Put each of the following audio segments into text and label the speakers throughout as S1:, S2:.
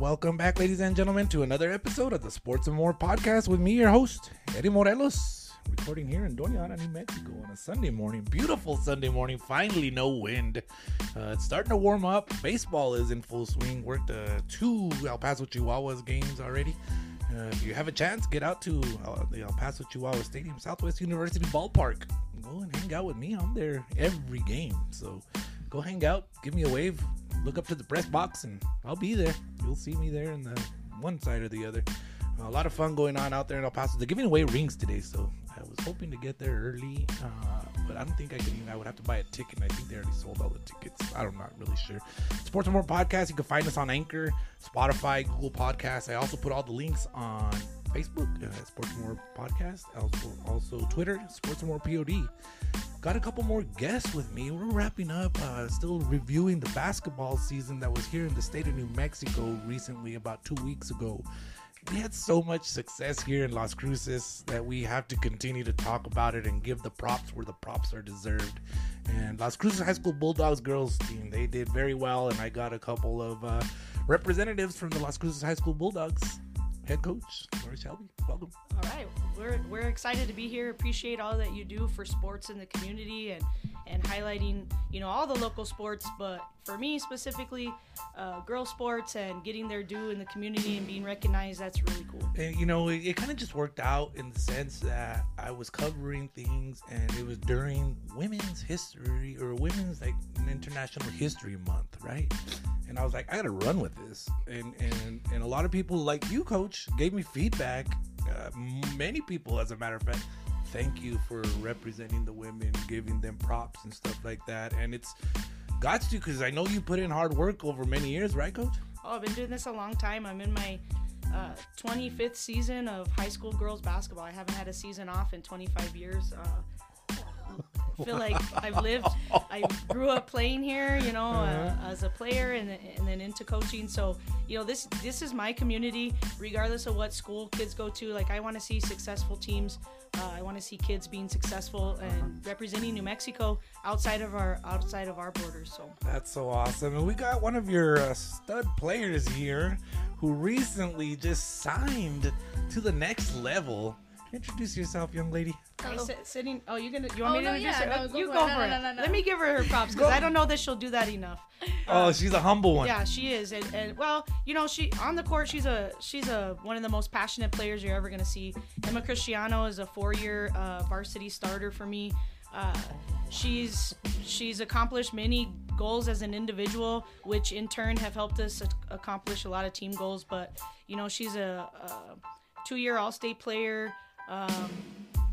S1: welcome back, ladies and gentlemen, to another episode of the Sports and More podcast with me, your host, Eddie Morelos, recording here in Doña Ana, New Mexico on a Sunday morning. Beautiful Sunday morning. Finally, no wind. Uh, it's starting to warm up. Baseball is in full swing. Worked uh, two El Paso Chihuahuas games already. Uh, if you have a chance, get out to uh, the El Paso Chihuahua Stadium, Southwest University Ballpark. Go and hang out with me. I'm there every game. So go hang out, give me a wave, look up to the press box, and I'll be there. You'll see me there in the one side or the other. a lot of fun going on out there in El Paso. They're giving away rings today, so I was hoping to get there early, uh, but I don't think I could even. I would have to buy a ticket. And I think they already sold all the tickets. I'm not really sure. Sports and More podcast. You can find us on Anchor, Spotify, Google Podcasts. I also put all the links on Facebook, uh, Sports and More podcast. Also, also Twitter, Sports and More Pod. Got a couple more guests with me. We're wrapping up, uh, still reviewing the basketball season that was here in the state of New Mexico recently, about two weeks ago we had so much success here in Las Cruces that we have to continue to talk about it and give the props where the props are deserved. And Las Cruces High School Bulldogs girls team, they did very well, and I got a couple of uh, representatives from the Las Cruces High School Bulldogs. Head coach Lori Selby, welcome.
S2: All right, we're we're excited to be here. Appreciate all that you do for sports in the community and and highlighting you know all the local sports, but for me specifically, uh, girl sports and getting their due in the community and being recognized. That's really cool.
S1: And you know, it, it kind of just worked out in the sense that I was covering things, and it was during Women's History or Women's like International History Month, right? And I was like, I gotta run with this, and and and a lot of people like you, Coach, gave me feedback. Uh, many people, as a matter of fact, thank you for representing the women, giving them props and stuff like that. And it's got to because I know you put in hard work over many years, right, Coach?
S2: Oh, I've been doing this a long time. I'm in my uh, 25th season of high school girls basketball. I haven't had a season off in 25 years. Uh, feel like I've lived. I grew up playing here, you know, uh, as a player, and, and then into coaching. So, you know, this this is my community, regardless of what school kids go to. Like, I want to see successful teams. Uh, I want to see kids being successful and representing New Mexico outside of our outside of our borders. So
S1: that's so awesome, and we got one of your uh, stud players here who recently just signed to the next level. Introduce yourself, young lady.
S2: Hello. Sit, sitting. Oh, you gonna? You want
S3: oh,
S2: me to
S3: no,
S2: introduce
S3: yeah,
S2: her?
S3: No, go
S2: you
S3: for
S2: go
S3: it.
S2: for
S3: no,
S2: it.
S3: No, no, no,
S2: Let me give her her props because I don't know that she'll do that enough.
S1: Oh, she's a humble one.
S2: Yeah, she is, and, and well, you know, she on the court, she's a she's a one of the most passionate players you're ever gonna see. Emma Christiano is a four-year uh, varsity starter for me. Uh, she's she's accomplished many goals as an individual, which in turn have helped us accomplish a lot of team goals. But you know, she's a, a two-year All-State player. Um,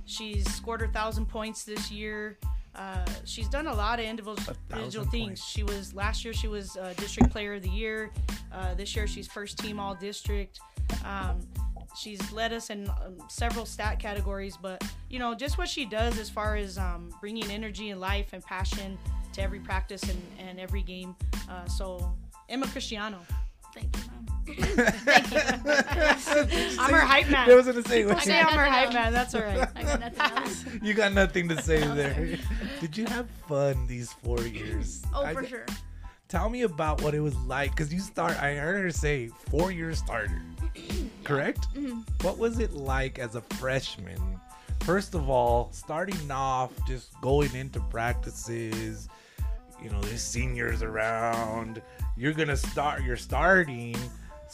S2: she's scored her thousand points this year. Uh, she's done a lot of individual, individual things.
S1: points.
S2: She was last year. She was uh, district player of the year. Uh, this year, she's first team all district. Um, she's led us in um, several stat categories, but you know, just what she does as far as um, bringing energy and life and passion to every practice and, and every game. Uh, so, Emma Christiano.
S3: Thank you, mom.
S2: I'm her hype man.
S1: I was gonna say,
S2: People say I'm her hype
S3: else.
S2: man. That's all right.
S3: I got nothing else.
S1: you got nothing to say there. Did you have fun these four years?
S3: Oh,
S1: I-
S3: for sure.
S1: Tell me about what it was like because you start. I heard her say four year starter, correct?
S3: Mm-hmm.
S1: What was it like as a freshman? First of all, starting off, just going into practices. You know, there's seniors around. You're gonna start. You're starting.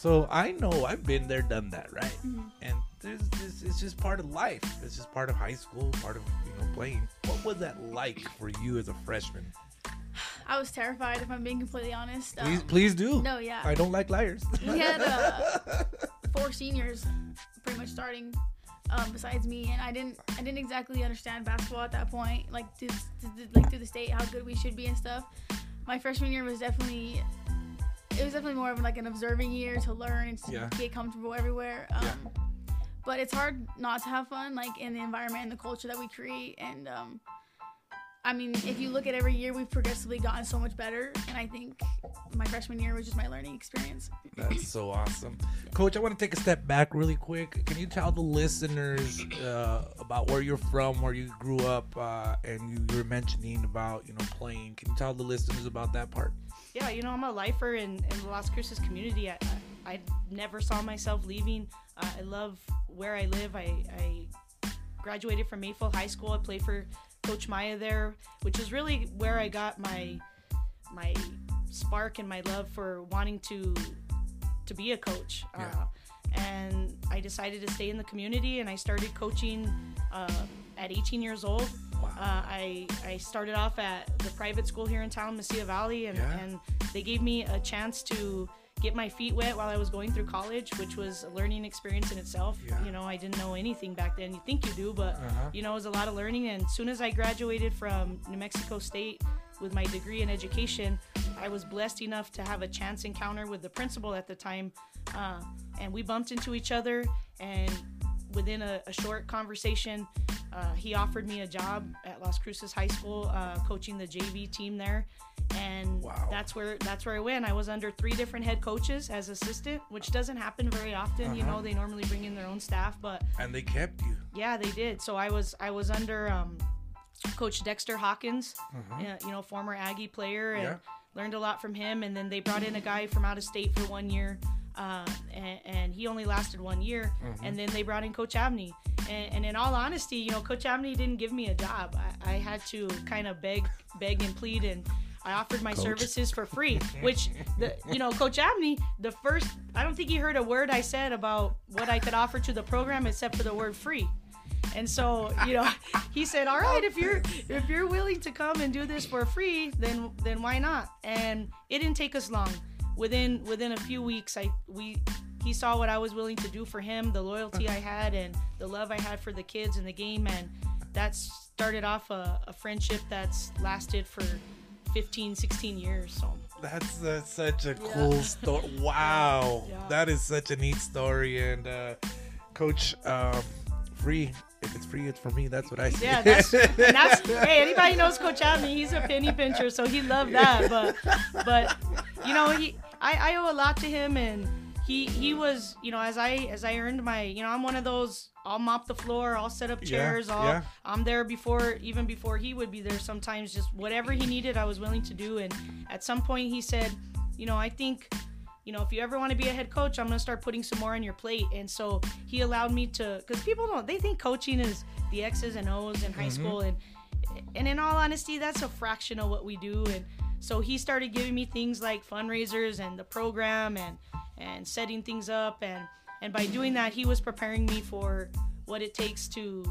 S1: So I know I've been there, done that, right?
S3: Mm-hmm.
S1: And there's this. It's just part of life. It's just part of high school, part of you know playing. What was that like for you as a freshman?
S3: I was terrified, if I'm being completely honest. Um,
S1: Please, please do.
S3: No, yeah.
S1: I don't like liars.
S3: we had uh, four seniors pretty much starting um, besides me, and I didn't I didn't exactly understand basketball at that point, like to, to, like through the state how good we should be and stuff. My freshman year was definitely it was definitely more of like an observing year to learn and to
S1: Yeah.
S3: get comfortable everywhere. Um,
S1: Yeah.
S3: But it's hard not to have fun, like in the environment and the culture that we create. And um, I mean, if you look at every year, we've progressively gotten so much better. And I think my freshman year was just my learning experience.
S1: That's so awesome. Coach, I want to take a step back really quick. Can you tell the listeners uh, about where you're from, where you grew up, uh, and you were mentioning about, you know, playing. Can you tell the listeners about that part?
S2: Yeah, you know, I'm a lifer in, in the Las Cruces community. I, I never saw myself leaving. Uh, I love where I live. I, I graduated from Mayfield High School. I played for Coach Maya there, which is really where I got my my spark and my love for wanting to to be a coach.
S1: Yeah.
S2: Uh, and I decided to stay in the community, and I started coaching uh, at 18 years old.
S1: Wow.
S2: Uh, I I started off at the private school here in town, Mesilla Valley, and,
S1: Yeah.
S2: and they gave me a chance to get my feet wet while I was going through college, which was a learning experience in itself.
S1: Yeah.
S2: You know, I didn't know anything back then. You think you do, but
S1: Uh-huh.
S2: you know, it was a lot of learning. And as soon as I graduated from New Mexico State with my degree in education, I was blessed enough to have a chance encounter with the principal at the time, uh, and we bumped into each other. And within a, a short conversation, uh, he offered me a job at Las Cruces High School, uh, coaching the JV team there. And
S1: Wow.
S2: that's where that's where I went. I was under three different head coaches as assistant, which doesn't happen very often. You
S1: Uh-huh.
S2: know, they normally bring in their own staff, but
S1: And they kept you.
S2: yeah, they did. So I was I was under um, Coach Dexter Hawkins, uh, you know, former Aggie player, and
S1: Yeah.
S2: learned a lot from him. And then they brought in a guy from out of state for one year, uh, and, and he only lasted one year. And then they brought in Coach Abney. And, and in all honesty, you know, Coach Abney didn't give me a job. I, I had to kind of beg, beg and plead and. I offered my
S1: Coach.
S2: services for free, which the you know Coach Abney, the first I don't think he heard a word I said about what I could offer to the program except for the word free. And so, you know, he said, "All right, if you're if you're willing to come and do this for free, then then why not?" And it didn't take us long. Within within a few weeks, I we he saw what I was willing to do for him, the loyalty I had, and the love I had for the kids and the game, and that started off a, a friendship that's lasted for 15, 16 years. So
S1: That's uh, such a cool story. Wow,
S2: Yeah.
S1: that is such a neat story. And uh, Coach, um, free. If it's free, it's for me. That's what I say.
S2: Yeah, that's and that's hey, anybody knows Coach Abney, he's a penny pincher, so he loved that. But but you know, he I, I owe a lot to him and he he was, you know, as I as I earned my you know, I'm one of those I'll mop the floor, I'll set up
S1: Yeah,
S2: chairs, I'll
S1: yeah.
S2: I'm there before even before he would be there sometimes just whatever he needed I was willing to do and at some point he said, you know, I think you know, if you ever want to be a head coach, I'm going to start putting some more on your plate. And so he allowed me to, because people don't, they think coaching is the X's and O's in high mm-hmm. school. And, and in all honesty, that's a fraction of what we do. And so he started giving me things like fundraisers and the program and, and setting things up. And, and by doing that, he was preparing me for what it takes to,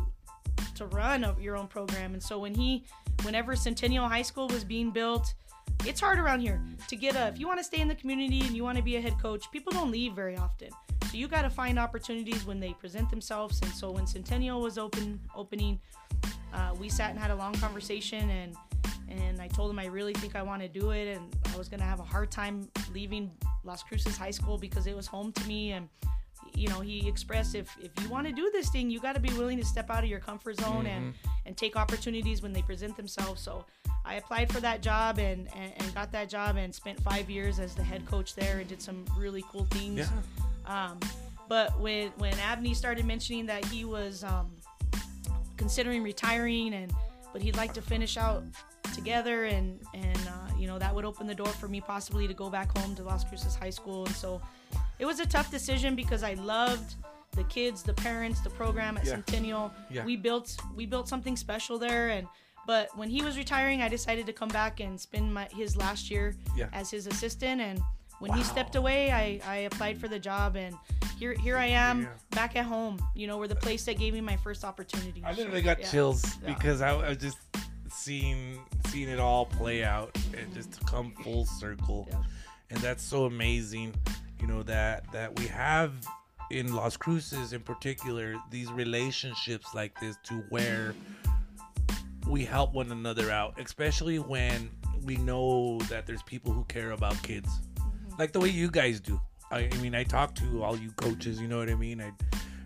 S2: to run a, your own program. And so when he, whenever Centennial High School was being built, it's hard around here to get a if you want to stay in the community and you want to be a head coach people don't leave very often so you got to find opportunities when they present themselves and so when centennial was open opening uh, we sat and had a long conversation and and i told him i really think i want to do it and i was going to have a hard time leaving las cruces high school because it was home to me and you know he expressed if if you want to do this thing you got to be willing to step out of your comfort zone and and take opportunities when they present themselves so I applied for that job and, and, and got that job and spent five years as the head coach there and did some really cool things.
S1: Yeah.
S2: Um, but when when Abney started mentioning that he was um, considering retiring and but he'd like to finish out together and and uh, you know that would open the door for me possibly to go back home to Las Cruces High School and so it was a tough decision because I loved the kids, the parents, the program at
S1: Yeah.
S2: Centennial.
S1: Yeah.
S2: We built we built something special there and but when he was retiring, I decided to come back and spend my his last year
S1: Yeah.
S2: as his assistant and when he stepped away, I, I applied for the job and here here I am
S1: Yeah.
S2: back at home. You know, we're the place that gave me my first opportunity.
S1: I literally got
S2: yeah.
S1: chills
S2: Yeah.
S1: because I, I was just seeing seeing it all play out and just to come full circle,
S2: Yeah.
S1: and that's so amazing. You know that that we have in Las Cruces in particular these relationships like this to where we help one another out, especially when we know that there's people who care about kids, mm-hmm. like the way you guys do. I, I mean, I talk to all you coaches. You know what I mean? I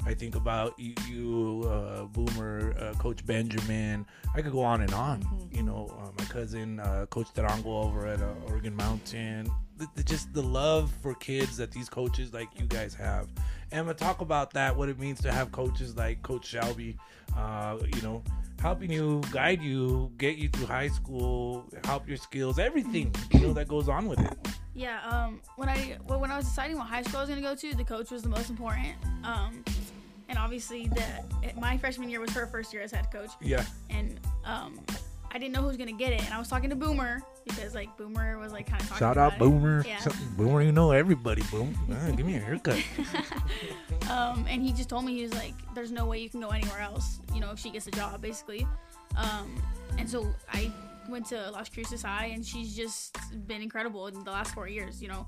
S1: I think about you, you uh, Boomer, uh, Coach Benjamin. I could go on and on. You know, uh, my cousin, uh, Coach Tarango over at uh, Oregon Mountain. The, the- just the love for kids that these coaches like you guys have. And I'm gonna talk about that, what it means to have coaches like Coach Selby. Uh, you know, helping you, guide you, get you through high school, help your skills, everything you know that goes on with it.
S3: Yeah, um, when I well, when I was deciding what high school I was gonna go to, the coach was the most important. Um, and obviously, the my freshman year was her first year as head coach,
S1: Yeah.
S3: and um, I didn't know who was gonna get it. And I was talking to Boomer because like Boomer was like kind of talking
S1: Shout
S3: about
S1: out
S3: it.
S1: Boomer.
S3: Yeah.
S1: Boomer, you know everybody. Boom. Ah, give me a haircut.
S3: Um, and he just told me he was like, "There's no way you can go anywhere else. You know, if she gets a job, basically." Um, and so I went to Las Cruces High, and she's just been incredible in the last four years. You know,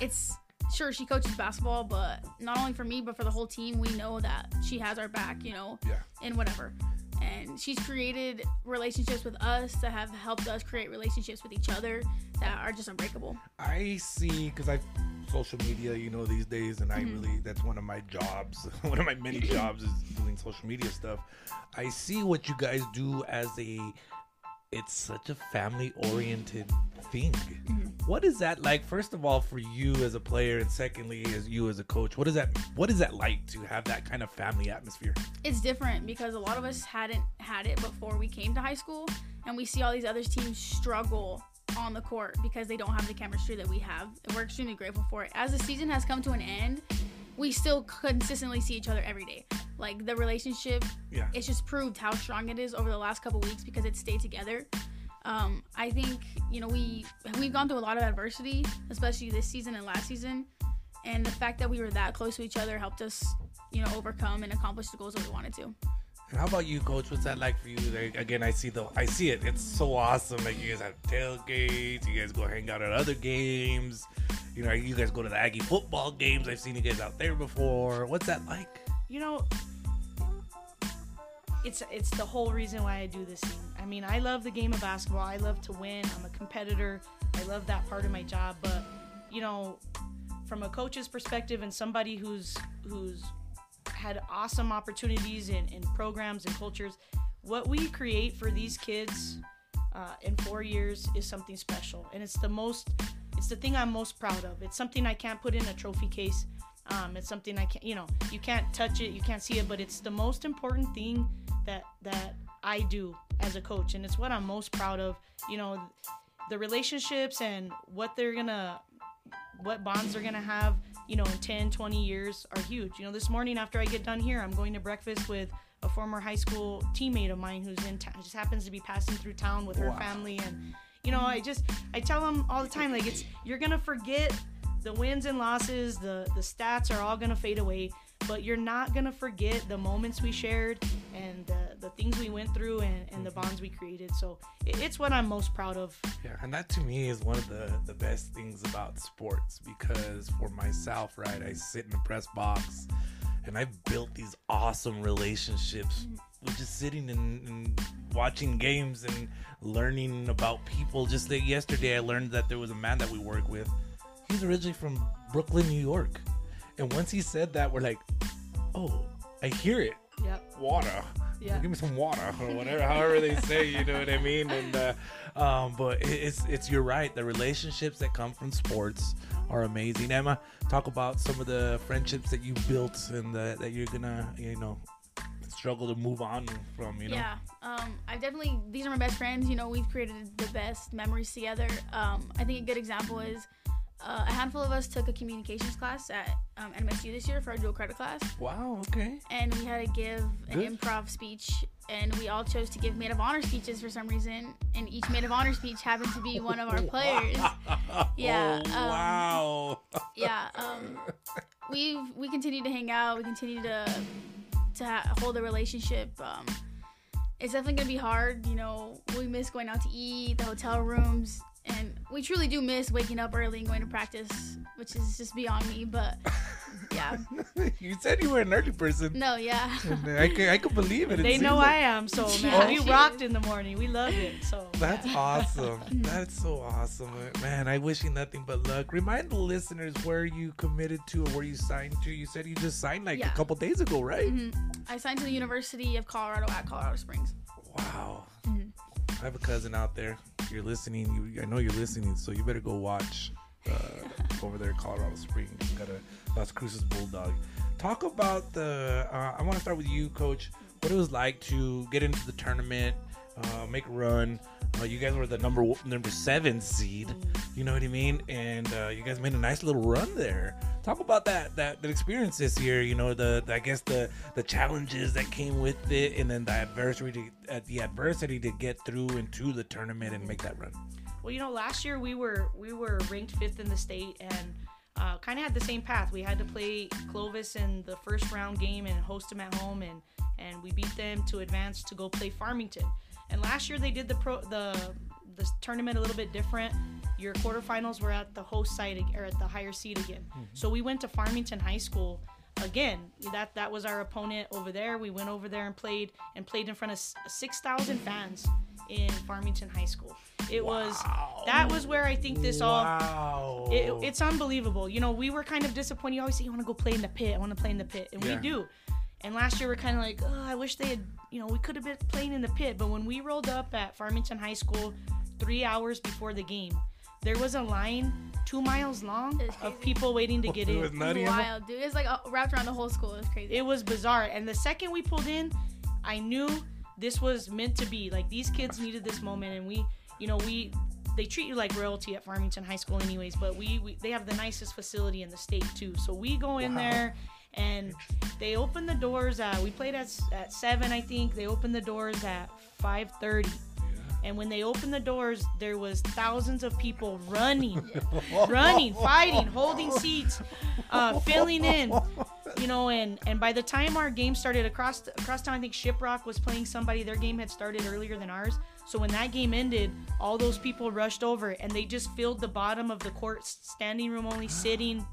S3: it's sure she coaches basketball, but not only for me, but for the whole team, we know that she has our back. You know,
S1: Yeah.
S3: in whatever. And she's created relationships with us that have helped us create relationships with each other that are just unbreakable.
S1: I see because I social media, you know, these days, and I mm-hmm. really that's one of my jobs. one of my many jobs is doing social media stuff. I see what you guys do as a. It's such a family oriented thing. Mm-hmm. What is that like? First of all, for you as a player, and secondly, as you as a coach, what is that? What is that like to have that kind of family atmosphere?
S3: it's different because a lot of us hadn't had it before we came to high school and we see all these other teams struggle on the court because they don't have the chemistry that we have and we're extremely grateful for it as the season has come to an end we still consistently see each other every day like the relationship
S1: Yeah.
S3: it's just proved how strong it is over the last couple weeks because it stayed together um, i think you know we we've gone through a lot of adversity especially this season and last season and the fact that we were that close to each other helped us you know overcome and accomplish the goals that we wanted to
S1: And how about you, Coach? What's that like for you? Like, again, I see the, I see it. It's so awesome. Like you guys have tailgates. You guys go hang out at other games. You know, you guys go to the Aggie football games. I've seen you guys out there before. What's that like?
S2: you know it's it's the whole reason why I do this thing. I mean, I love the game of basketball. I love to win. I'm a competitor. I love that part of my job, but you know, from a coach's perspective and somebody who's who's had awesome opportunities in, in programs and cultures, what we create for these kids uh, in four years is something special, and it's the most it's the thing I'm most proud of. It's something I can't put in a trophy case. Um, it's something I can't, you know, you can't touch it, you can't see it, but it's the most important thing that that I do as a coach, and it's what I'm most proud of. You know, the relationships and what they're gonna, what bonds they're gonna have. You know, in 10, 20 years are huge. You know, this morning after I get done here, I'm going to breakfast with a former high school teammate of mine who's in town, just happens to be passing through town with her
S1: Wow.
S2: family and you know i just i tell them all the time like it's you're gonna forget the wins and losses the the stats are all gonna fade away but you're not gonna forget the moments we shared and the, the things we went through and, and the bonds we created. So it, it's what i'm most proud of.
S1: Yeah, and that to me is one of the the best things about sports because for myself, right, I sit in the press box and I've built these awesome relationships with just sitting and, and watching games and learning about people. Just like yesterday, I learned that there was a man that we work with. He's originally from Brooklyn, New York, and once he said that, we're like, oh, I hear it water.
S2: Yeah.
S1: Give me some water or whatever, however they say, you know what I mean? And uh, um, but it's it's you're right. The relationships that come from sports are amazing. Emma, talk about some of the friendships that you built and the, that you're gonna you know struggle to move on from. You know.
S3: Yeah, um, I've definitely these are my best friends. You know, we've created the best memories together. Um, I think a good example is uh, a handful of us took a communications class at um, NMSU this year for our dual credit class,
S1: Wow. Okay.
S3: and we had to give an
S1: Good.
S3: improv speech, and we all chose to give maid of honor speeches for some reason, and each maid of honor speech happened to be one of our players. Yeah,
S1: Oh,
S3: um,
S1: wow.
S3: yeah um we we continue to hang out we continue to to ha- hold a relationship um it's definitely gonna be hard you know we miss going out to eat the hotel rooms and we truly do miss waking up early and going to practice which is just beyond me but yeah
S1: you said you were an early person.
S3: no yeah
S1: And I can, I can believe it. It
S2: they
S1: seems
S2: know
S1: like-
S2: i am so man
S3: Yeah,
S2: we rocked
S3: is.
S2: in the morning we loved it so
S1: That's awesome. That's so awesome. Man, I wish you nothing but luck. Remind the listeners where you committed to or where you signed to. You said you just signed like a couple days ago, right?
S3: Mhm. i signed to the university of colorado at colorado springs
S1: Wow.
S3: Mhm.
S1: I have a cousin out there. You're listening. You, I know you're listening, so you better go watch uh, over there Colorado Springs. Got a Las Cruces Bulldog. Talk about the. Uh, I want to start with you, Coach. What it was like to get into the tournament, uh, make a run. know, you guys were the number number seven seed. You know what I mean? And uh, you guys made a nice little run there. Talk about that that, that experience this year. You know, the, the I guess the the challenges that came with it, and then the adversity to, uh, the adversity to get through into the tournament and make that run.
S2: Well, you know, last year we were we were ranked fifth in the state and uh, kind of had the same path. We had to play Clovis in the first round game and host them at home, and and we beat them to advance to go play Farmington. And last year they did the pro the the tournament a little bit different. Your quarterfinals were at the host site or at the higher seed again. Mm-hmm. So we went to Farmington High School again. That that was our opponent over there. We went over there and played and played in front of six thousand fans in Farmington High School. It was that was where I think this all it, it's unbelievable. You know, we were kind of disappointed. You always say you want to go play in the pit. I want to play in the pit, and
S1: Yeah.
S2: we do. And last year we're kind of like, oh, I wish they had. You know, we could have been playing in the pit. But when we rolled up at Farmington High School, three hours before the game, there was a line two miles long of people waiting to get in.
S1: It was nutty.
S3: Wild, dude. It's like uh, wrapped around the whole school. It was crazy.
S2: It was bizarre. And the second we pulled in, I knew this was meant to be. Like these kids needed this moment, and we, you know, we they treat you like royalty at Farmington High School, anyways. But we, we they have the nicest facility in the state too. So we go in
S1: Wow.
S2: there. And they opened the doors. Uh, we played at, at seven, I think. They opened the doors at five thirty. And when they opened the doors, there was thousands of people running, running, fighting, holding seats, uh, filling in. You know, and and by the time our game started across across town, I think Shiprock was playing somebody. Their game had started earlier than ours. So when that game ended, all those people rushed over and they just filled the bottom of the court, standing room only, sitting,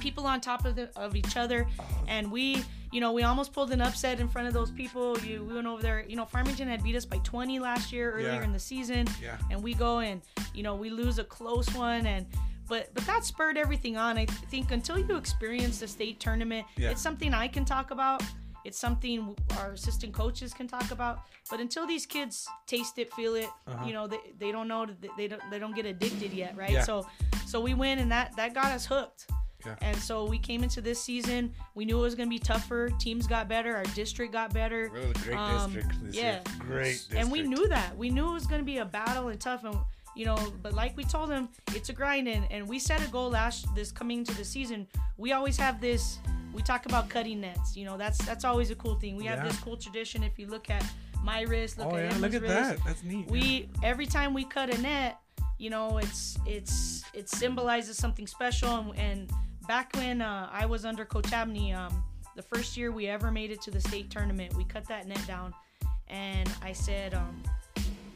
S2: people on top of the, of each other, and we, you know, we almost pulled an upset in front of those people. You, we went over there. You know, Farmington had beat us by 20 last year earlier
S1: Yeah.
S2: in the season,
S1: Yeah.
S2: and we go and you know we lose a close one and. But, but that spurred everything on. I think until you experience the state tournament,
S1: Yeah.
S2: it's something I can talk about. It's something our assistant coaches can talk about. But until these kids taste it, feel it,
S1: Uh-huh.
S2: you know, they, they don't know they don't they don't get addicted yet, right?
S1: Yeah.
S2: So so we win and that that got us hooked.
S1: Yeah.
S2: And so we came into this season. We knew it was going to be tougher. Teams got better. Our district got better.
S1: Really great
S2: Um,
S1: district this
S2: yeah.
S1: year. Great district.
S2: And we knew that. We knew it was going to be a battle and tough. And you know, but like we told them, it's a grind. And, and we set a goal last this coming into the season. We always have this. We talk about cutting nets. You know, that's that's always a cool thing. We
S1: Yeah.
S2: have this cool tradition. If you look at my wrist, look
S1: Oh
S2: at
S1: yeah, look at
S2: wrist,
S1: that. That's neat.
S2: we every time we cut a net you know it's it's it symbolizes something special and, and back when uh, i was under coach abney um, the first year we ever made it to the state tournament we cut that net down. And i said um,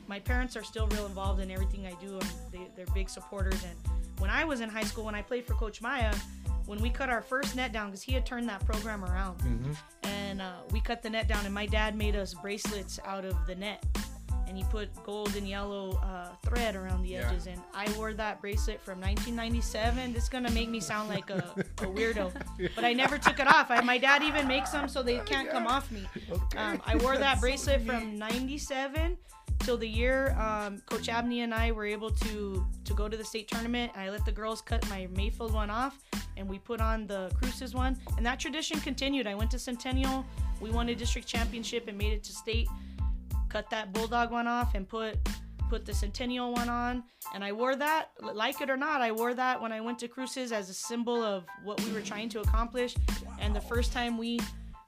S2: my parents are still real involved in everything i do. And they, they're big supporters. And when i was in high school when i played for coach maya when we cut our first net down because he had turned that program around.
S1: Mhm.
S2: and uh, we cut the net down and my dad made us bracelets out of the net and he put gold and yellow uh, thread around the
S1: Yeah.
S2: edges. And i wore that bracelet from 1997 this is gonna make me sound like a, a weirdo but i never took it off. I, my dad even makes them so they can't come off me.
S1: Okay.
S2: um, i wore that
S1: That's so
S2: bracelet from 97 till the year um, coach abney and i were able to to go to the state tournament. I let the girls cut my mayfield one off and we put on the Cruces one. And that tradition continued. I went to centennial. We won a district championship and made it to state cut that bulldog one off and put put the centennial one on. And i wore that like it or not i wore that when i went to Cruces as a symbol of what we were trying to accomplish. And the first time we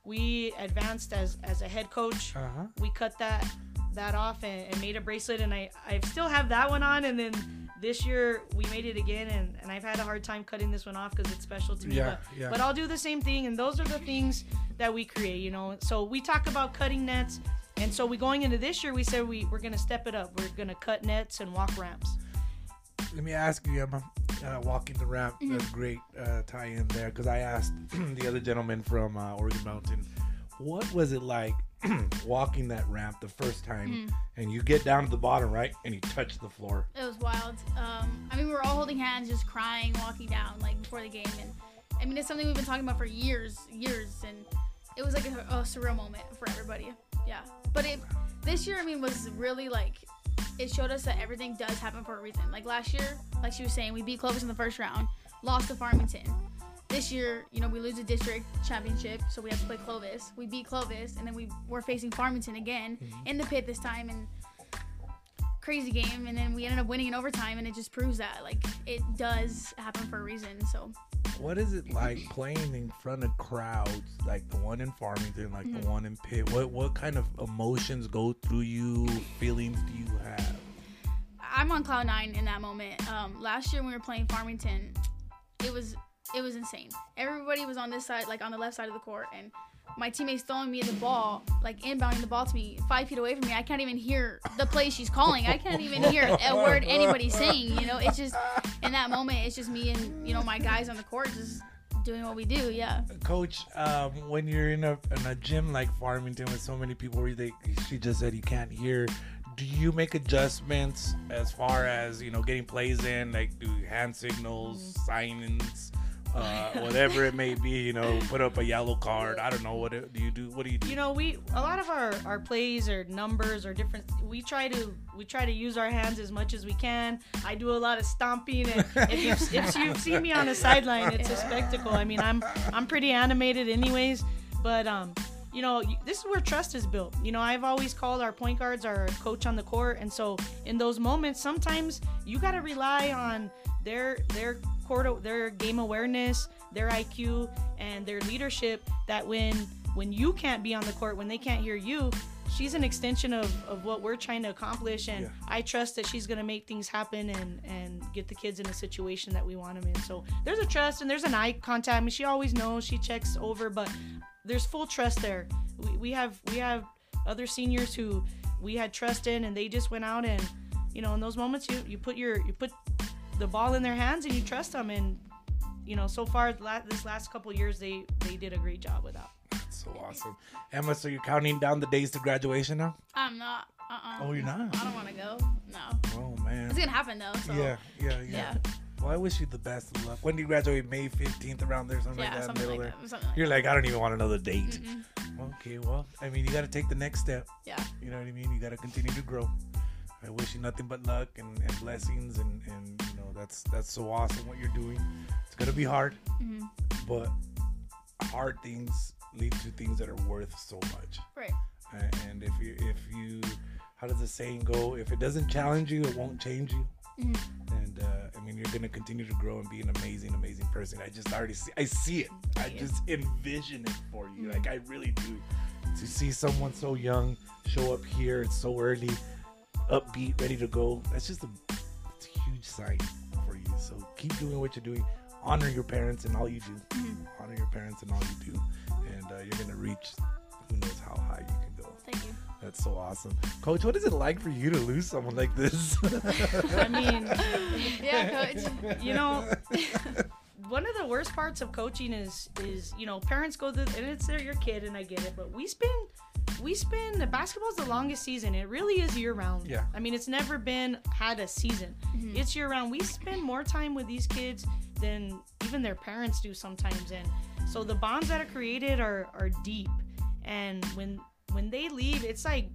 S2: we advanced as as a head coach
S1: Uh-huh.
S2: we cut that that off and, and made a bracelet. And I, I still have that one on. And then this year we made it again. And, and I've had a hard time cutting this one off because it's special to me.
S1: Yeah,
S2: but,
S1: yeah.
S2: but I'll do the same thing. And those are the things that we create you know. So we talk about cutting nets and so we going into this year we said we, we're gonna step it up we're gonna cut nets and walk ramps
S1: Let me ask you, Emma. Uh, walking the ramp,
S2: Mm-hmm.
S1: a great uh, tie-in there. Because I asked the other gentleman from uh, Oregon Mountain, what was it like walking that ramp the first time,
S2: Mm.
S1: and you get down to the bottom, right, and you touch the floor.
S3: It was wild. Um, I mean, we were all holding hands, just crying, walking down like before the game, and I mean, it's something we've been talking about for years, years, and it was like a, a surreal moment for everybody. Yeah, but it this year, I mean, was really like it showed us that everything does happen for a reason. Like last year, like she was saying, we beat Clovis in the first round, lost to Farmington. This year, you know, we lose a district championship, so we have to play Clovis. We beat Clovis, and then we we're facing Farmington again mm-hmm. in the pit this time, and crazy game, and then we ended up winning in overtime, and it just proves that like it does happen for a reason. So
S1: What is it like playing in front of crowds like the one in Farmington, like
S3: Mm-hmm.
S1: the one in Pit? What what kind of emotions go through you? Feelings do you have?
S3: I'm on cloud nine in that moment. Um, last year when we were playing Farmington, it was it was insane. Everybody was on this side, like on the left side of the court, and my teammates throwing me the ball, like inbounding the ball to me five feet away from me. I can't even hear the play she's calling. I can't even hear a word anybody's saying. You know, it's just in that moment, it's just me and you know my guys on the court just doing what we do. Yeah.
S1: Coach, um, when you're in a in a gym like Farmington with so many people, where they she just said you can't hear. Do you make adjustments as far as you know getting plays in, like do hand signals, signings, uh, whatever it may be? You know, put up a yellow card. I don't know what it, do you do. What do you do?
S2: you know we a lot of our our plays or numbers or different we try to we try to use our hands as much as we can i do a lot of stomping and if you've, if you've seen me on the sideline it's a spectacle i mean i'm i'm pretty animated anyways but um you know this is where trust is built you know i've always called our point guards our coach on the court and so in those moments sometimes you got to rely on their their court their game awareness their iq and their leadership that when when you can't be on the court when they can't hear you she's an extension of, of what we're trying to accomplish. And
S1: Yeah.
S2: i trust that she's going to make things happen and and get the kids in a situation that we want them in. So there's a trust and there's an eye contact. I mean, she always knows she checks over but there's full trust there. We, we have we have other seniors who we had trust in and they just went out and you know in those moments you you put your you put the ball in their hands and you trust them and you know so far this last couple years they they did a great job with that
S1: so awesome, Emma. So you're counting down the days to graduation now?
S3: I'm not. Uh. uh
S1: Oh, you're not?
S3: I don't want to go. No.
S1: Oh man.
S3: It's gonna happen though. So.
S1: Yeah, yeah, yeah,
S3: Yeah.
S1: Well, I wish you the best of luck. When do you graduate? May 15th, around there, something
S3: Yeah,
S1: like that,
S3: something
S1: middle
S3: like
S1: there.
S3: that. Something like
S1: You're
S3: that.
S1: like, I don't even want another date.
S3: Mm-mm.
S1: Okay, well, I mean, you got to take the next step.
S3: Yeah.
S1: You know what I mean? You got to continue to grow. I wish you nothing but luck and, and blessings, and, and you know that's that's so awesome what you're doing. It's gonna be hard,
S3: Mhm.
S1: but hard things lead to things that are worth so much.
S3: Right.
S1: And if you if you how does the saying go? If it doesn't challenge you, it won't change you.
S3: Mhm.
S1: And uh, I mean, you're gonna continue to grow and be an amazing, amazing person. I just already see, I see it. I
S3: Yeah.
S1: just envision it for you.
S3: Mhm.
S1: Like I really do. To see someone so young show up here, it's so early, upbeat, ready to go. That's just a, a huge sign. So keep doing what you're doing. Honor your parents and all you do.
S3: Mhm.
S1: Honor your parents and all you do, and uh, you're gonna reach who knows how high you can go.
S3: Thank you.
S1: That's so awesome, Coach. What is it like for you to lose someone like this?
S2: i mean
S3: Yeah, coach.
S2: you know one of the worst parts of coaching is is you know parents go through and it's they're your kid and i get it but we spend we spend the basketball's the longest season. It really is year round
S1: Yeah.
S2: i mean it's never been had a season. It's year round we spend more time with these kids than even their parents do sometimes and so the bonds that are created are are deep. And when when they leave it's like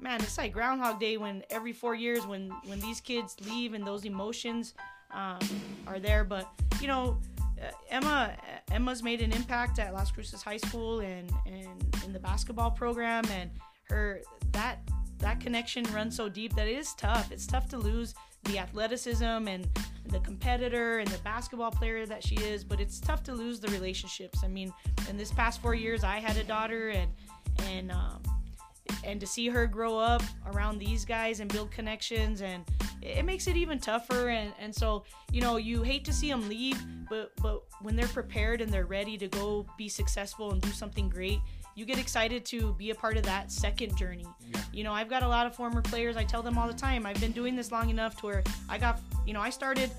S2: man it's like groundhog day when every four years when when these kids leave and those emotions um, are there. But you know emma emma's made an impact at las cruces high school and and in the basketball program and her that that connection runs so deep that it is tough. It's tough to lose the athleticism and the competitor and the basketball player that she is but it's tough to lose the relationships. I mean in this past four years i had a daughter and and um, and to see her grow up around these guys and build connections and it, makes it even tougher and and so you know you hate to see them leave but but when they're prepared and they're ready to go be successful and do something great you get excited to be a part of that second journey
S1: Yeah.
S2: you know i've got a lot of former players i tell them all the time i've been doing this long enough to where i got you know i started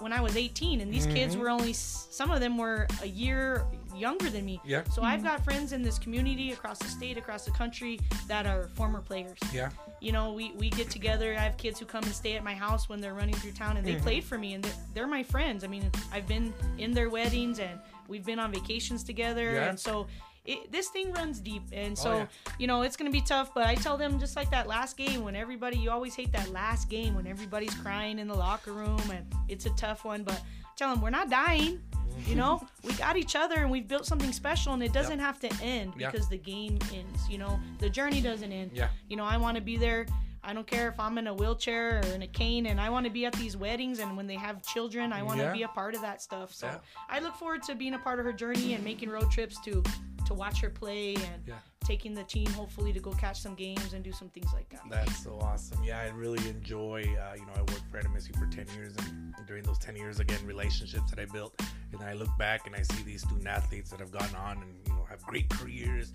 S2: when i was 18 and these kids
S1: Mhm.
S2: were only some of them were a year younger than me
S1: yeah,
S2: so I've got friends in this community across the state, across the country that are former players.
S1: yeah.
S2: You know, we, we get together. I have kids who come and stay at my house when they're running through town and they
S1: Mhm.
S2: played for me and they're, they're my friends. I mean, I've been in their weddings and we've been on vacations together.
S1: Yeah.
S2: And so it, this thing runs deep. And
S1: Oh,
S2: so,
S1: yeah.
S2: you know, it's going to be tough, but I tell them just like that last game when everybody, you always hate that last game when everybody's crying in the locker room and it's a tough one, but tell them we're not dying. You know, we got each other and we've built something special, and it doesn't have to end because the game ends. You know, the journey doesn't end.
S1: Yeah.
S2: You know, I want to be there. I don't care if I'm in a wheelchair or in a cane, and I want to be at these weddings. And when they have children, I want to
S1: Yeah.
S2: be a part of that stuff. So
S1: Yeah.
S2: I look forward to being a part of her journey and making road trips to to watch her play and
S1: Yeah.
S2: taking the team hopefully to go catch some games and do some things like that.
S1: That's so awesome. Yeah, I really enjoy. Uh, you know, I worked for NMSU for ten years, and during those ten years, again, relationships that I built, and I look back and I see these student athletes that have gone on and you know have great careers,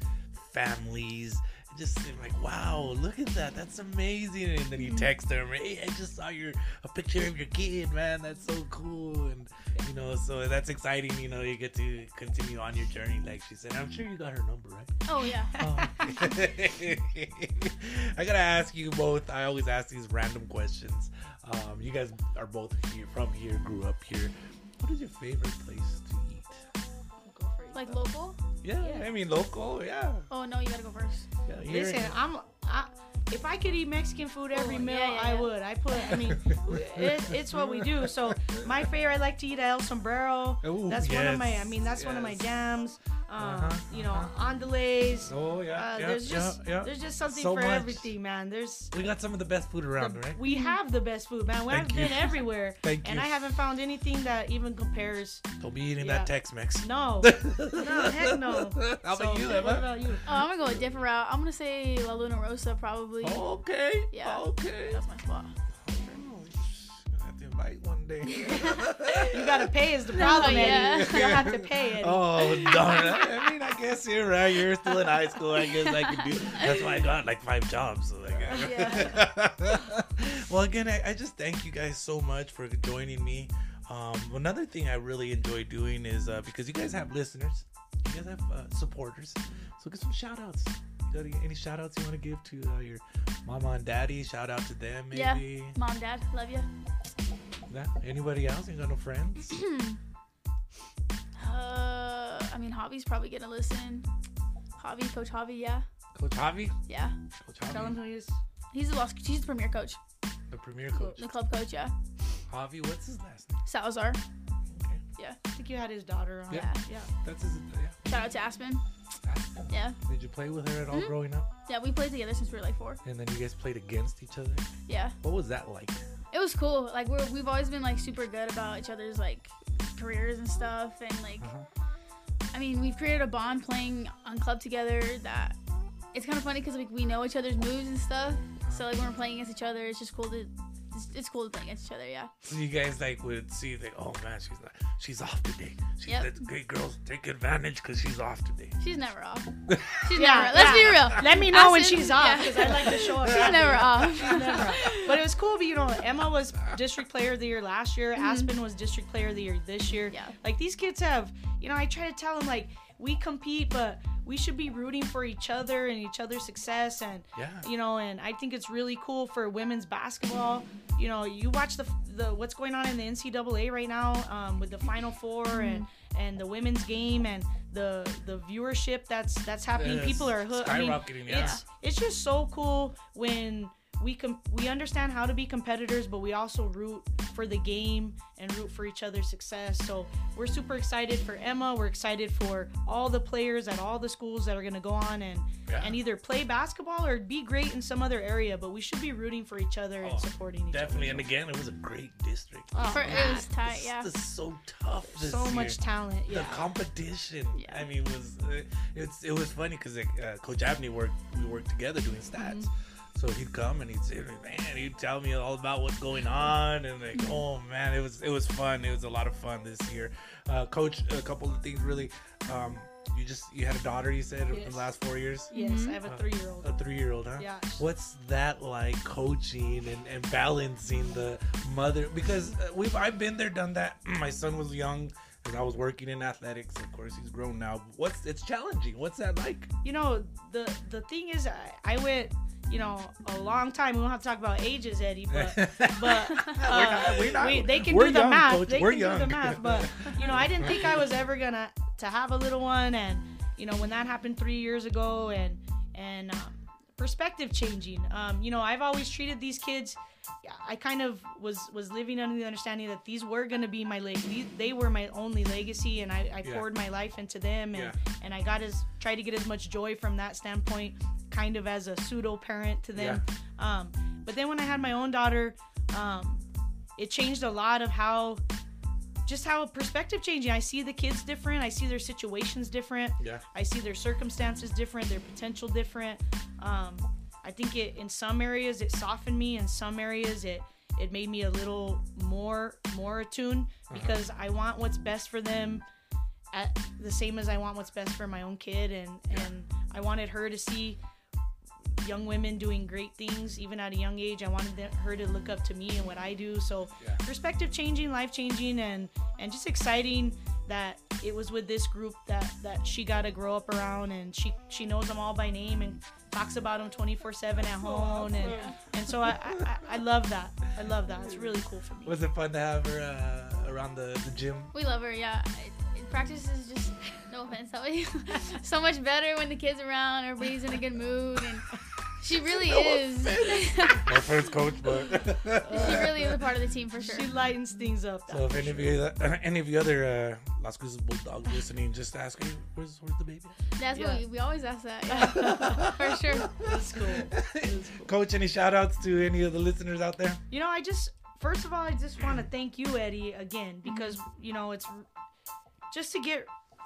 S1: families. It just like, wow, look at that. That's amazing. And then you text them, hey, I just saw your a picture of your kid, man. That's so cool. And you know, so that's exciting. You know, you get to continue on your journey, like she said. I'm sure you got her number, right?
S3: Oh yeah.
S1: I gotta ask you both. I always ask these random questions. Um, you guys are both here from here, grew up here. What is your favorite place to eat?
S2: Go for it.
S3: Like local?
S1: Yeah,
S2: Yeah.
S1: I mean local. Yeah,
S3: Oh no, you gotta go first.
S1: yeah
S2: Listen, I'm. I, if I could eat Mexican food every
S3: Oh,
S2: meal,
S3: yeah, yeah,
S2: I
S3: yeah.
S2: would. I put. I mean, it, it's what we do. So my favorite, I like to eat El Sombrero.
S1: Ooh,
S2: that's one of my. I mean, that's one of my
S1: yes.
S2: jams. Um,
S1: Uh-huh,
S2: you know,
S1: uh-huh.
S2: Andele's.
S1: Oh yeah,
S2: Uh,
S1: yeah,
S2: there's just
S1: yeah, yeah.
S2: there's just something
S1: So
S2: for
S1: much.
S2: everything, man. There's
S1: We got some of the best food around,
S2: the-
S1: right?
S2: we have the best food, man.
S1: Thank
S2: I've been everywhere,
S1: Thank
S2: and
S1: you.
S2: I haven't found anything that even compares.
S1: Don't be eating
S2: Yeah.
S1: that Tex-Mex.
S2: No, no, heck no.
S1: How about
S2: So,
S1: you,
S2: What about you?
S3: Oh, I'm gonna go a different route. I'm gonna say La Luna Rosa probably.
S1: Okay.
S3: Yeah.
S1: Okay.
S3: That's my spot.
S1: I have to invite one day.
S2: You gotta pay is the problem,
S3: yeah.
S2: Eddie. You'll have to pay, Eddie.
S1: Oh darn! I mean, I guess you're right. You're still in high school. I guess I could do. That's why I got like five jobs. So like, well, again, I, I just thank you guys so much for joining me. Um, another thing I really enjoy doing is uh, because you guys have listeners, you guys have uh, supporters. So get some shout outs. You any, any shout outs you want to give to uh, your mama and daddy? Shout out to them, maybe. Yeah.
S3: Mom, dad, love you.
S1: Yeah. Anybody else? You got no friends?
S3: Uh, I mean, Javi's probably gonna listen. Javi, Coach Javi, yeah,
S1: Coach Javi.
S3: yeah.
S1: Coach
S2: Tell him who he is.
S3: He's the lost. He's the premier coach,
S1: the premier coach.
S3: the club coach, yeah.
S1: Javi, what's his last name?
S3: Salazar,
S1: Okay.
S3: Yeah.
S2: I think you had his daughter on.
S1: Yeah.
S2: yeah.
S1: That's his. Yeah.
S3: Shout out to Aspen,
S1: Aspen.
S3: yeah,
S1: Did you play with her at all
S3: Mhm.
S1: growing up?
S3: yeah. We played together since we were like four,
S1: And then you guys played against each other.
S3: yeah.
S1: What was that like?
S3: It was cool. Like we're we've always been like super good about each other's like careers and stuff, and like
S1: Uh-huh.
S3: I mean, we've created a bond playing on club together that it's kind of funny because like we know each other's moves and stuff. So like when we're playing against each other, it's just cool to it's, it's cool to play against each other. Yeah.
S1: So you guys like would see like, oh man, she's like, she's off today. She's
S3: Yep.
S1: that's great girls take advantage because she's off today.
S3: She's never off. She's
S2: Yeah,
S3: never. Let's be real.
S2: Let me know when
S3: Aspen-
S2: she's off
S3: yeah.
S2: because I like to show up.
S3: She's never off.
S2: She's never off. But it was cool. But you know, Emma was district player of the year last year. Aspen was district player of the year this year.
S3: Mm-hmm. Yeah.
S2: Like these kids have, you know, I try to tell them like we compete, but we should be rooting for each other and each other's success and
S1: Yeah.
S2: you know and i think it's really cool for women's basketball you know you watch the the what's going on in the ncaa right now um, with the final 4 and and the women's game and the the viewership that's that's happening people are hooked I mean,
S1: yeah.
S2: it's it's just so cool when we com- we understand how to be competitors but we also root for the game and root for each other's success so we're super excited for emma we're excited for all the players at all the schools that are going to go on and
S1: Yeah.
S2: and either play basketball or be great in some other area but we should be rooting for each other
S1: Oh,
S2: and supporting each other.
S1: Definitely. And again, it was a great district.
S2: Oh,
S3: For, it was tight. Yeah.
S1: This is so tough. This
S2: so
S1: year.
S2: much talent Yeah.
S1: the competition.
S3: Yeah.
S1: I mean, it was uh, it's it was funny because like, uh, Coach Abney worked we worked together doing stats. So he'd come and he'd say, "Man," he'd tell me all about what's going on, and like, oh man, it was it was fun. It was a lot of fun this year. Uh, Coach, a couple of things really. Um, you just you had a daughter. You said in the last four years,
S2: yes i have a
S1: Uh,
S2: three-year-old
S1: a three-year-old, huh?
S2: yeah
S1: What's that like coaching and, and balancing the mother? Because uh, we've I've been there, done that. My son was young, and I was working in athletics. Of course, he's grown now. What's it's challenging? What's that like?
S2: you know the the thing is I, I went you know a long time we don't have to talk about ages eddie but but
S1: We're not-
S2: uh,
S1: we're not-
S2: we- they can do the
S1: young,
S2: math
S1: Coach.
S2: they
S1: We're
S2: can do the math but you know i didn't think i was ever gonna to have a little one and you know when that happened three years ago and and um, perspective changing um, you know i've always treated these kids I kind of was was living under the understanding that these were gonna be my leg. These, they were my only legacy, and I, I
S1: Yeah.
S2: poured my life into them, and
S1: Yeah.
S2: and I got as try to get as much joy from that standpoint, kind of as a pseudo parent to them. Um, but then when I had my own daughter, um, it changed a lot of how just how perspective changing. I see the kids different. I see their situations different.
S1: Yeah.
S2: I see their circumstances different, their potential different. Um, I think it in some areas it softened me. In some areas it it made me a little more more attuned because I want what's best for them at the same as I want what's best for my own kid and and I wanted her to see young women doing great things even at a young age. I wanted them, her to look up to me and what I do. So
S1: Yeah.
S2: perspective changing, life changing and and just exciting that it was with this group that that she got to grow up around and she she knows them all by name and talks about them 24/7 at home and and so I, I I- I love that. I love that. It's really cool for me.
S1: Was it fun to have her uh, around the, the gym?
S3: We love her, yeah. It, it, practice is just no offense, so much better when the kids around. Everybody's in a good mood, and she really is.
S1: My first coach, but
S3: she really is a part of the team for sure.
S2: She lightens things up.
S1: so if any of you any of you other uh, Las Cruces Bulldogs listening, just ask her where's where's the baby?
S3: That's
S2: Yeah.
S3: what we, we always ask that, yeah, for sure.
S2: It's cool. It's cool.
S1: Coach, any shout outs to any of the listeners out there?
S2: You know, I just first of all, I just want to thank you, Eddie, again because you know it's just to get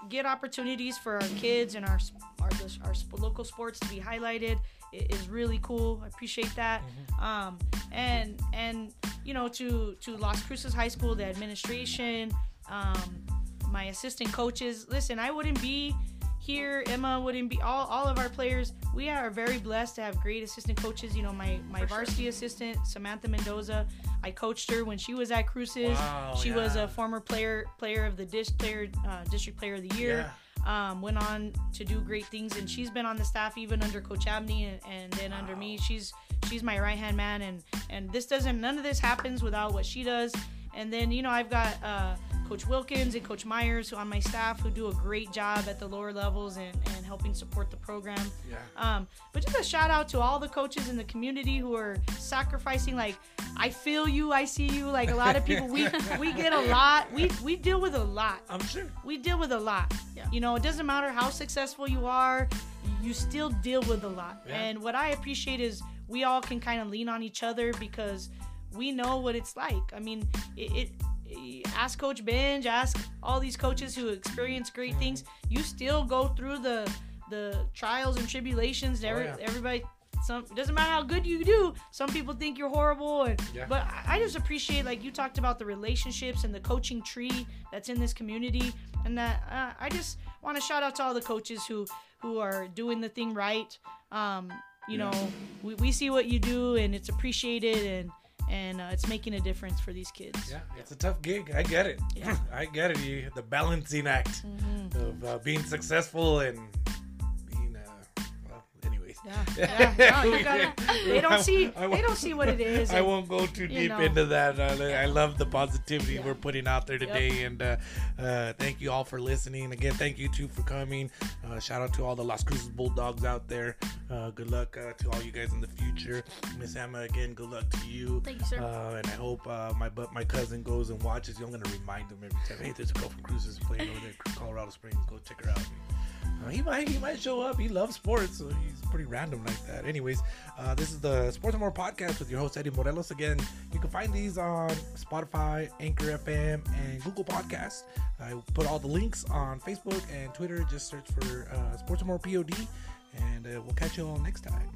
S2: get opportunities for our kids and our our our sp- local sports to be highlighted i- is really cool. I appreciate that. Um, and and you know to to Las Cruces High School, the administration, um, my assistant coaches. Listen, I wouldn't be here. Emma wouldn't be. All, all of our players. We are very blessed to have great assistant coaches. You know, my my varsity assistant Samantha Mendoza. I coached her when she was at Cruces.
S1: Wow,
S2: she was a former player player of the dis player uh, district player of the year. Um, went on to do great things, and she's been on the staff even under Coach Abney and, and then under me. She's she's my right hand man, and and this doesn't none of this happens without what she does. And then you know I've got uh, Coach Wilkins and Coach Myers who on my staff who do a great job at the lower levels and, and helping support the program.
S1: Yeah.
S2: Um, but just a shout out to all the coaches in the community who are sacrificing. Like, I feel you, I see you. Like a lot of people, we we get a lot. We we deal with a lot.
S1: I'm sure.
S2: We deal with a lot.
S3: Yeah.
S2: You know, it doesn't matter how successful you are, you still deal with a lot.
S1: Yeah.
S2: And what I appreciate is we all can kind of lean on each other because we know what it's like. I mean, it. it Ask Coach Binge, ask all these coaches who experience great things. You still go through the the trials and tribulations. Every,
S1: Oh, yeah.
S2: Everybody, some it doesn't matter how good you do. Some people think you're horrible, and,
S1: Yeah.
S2: but I I just appreciate like you talked about the relationships and the coaching tree that's in this community, and that uh, I just want to shout out to all the coaches who who are doing the thing right. Um, you
S1: Yeah.
S2: know, we, we see what you do, and it's appreciated, and and uh, it's making a difference for these kids.
S1: Yeah, it's a tough gig. I get it.
S2: Yeah.
S1: I get it. You, the balancing act
S2: Mhm.
S1: of uh, being successful and
S2: Yeah, yeah. No, you gotta, they don't see.
S1: I
S2: They don't see what it is.
S1: I
S2: and-
S1: won't go too deep
S2: know.
S1: into that. Uh, I love the positivity
S2: Yeah.
S1: we're putting out there today, and uh, uh, thank you all for listening. Again, thank you too for coming. Uh, shout out to all the Las Cruces Bulldogs out there. Uh, good luck uh, to all you guys in the future. Miss Emma, again, good luck to you.
S3: Thank you, sir.
S1: Uh, and I hope uh, my but my cousin goes and watches you. I'm gonna remind him every time. Hey, there's a girl from Cruces playing over there, Colorado Springs. Go check her out. Uh, he might he might show up. He loves sports, so he's pretty random like that. Anyways, uh, this is the Sports and More podcast with your host Eddie Morelos. Again, you can find these on Spotify, Anchor FM, and Google Podcasts. I put all the links on Facebook and Twitter. Just search for uh, Sports and More POD, and uh, we'll catch you all next time.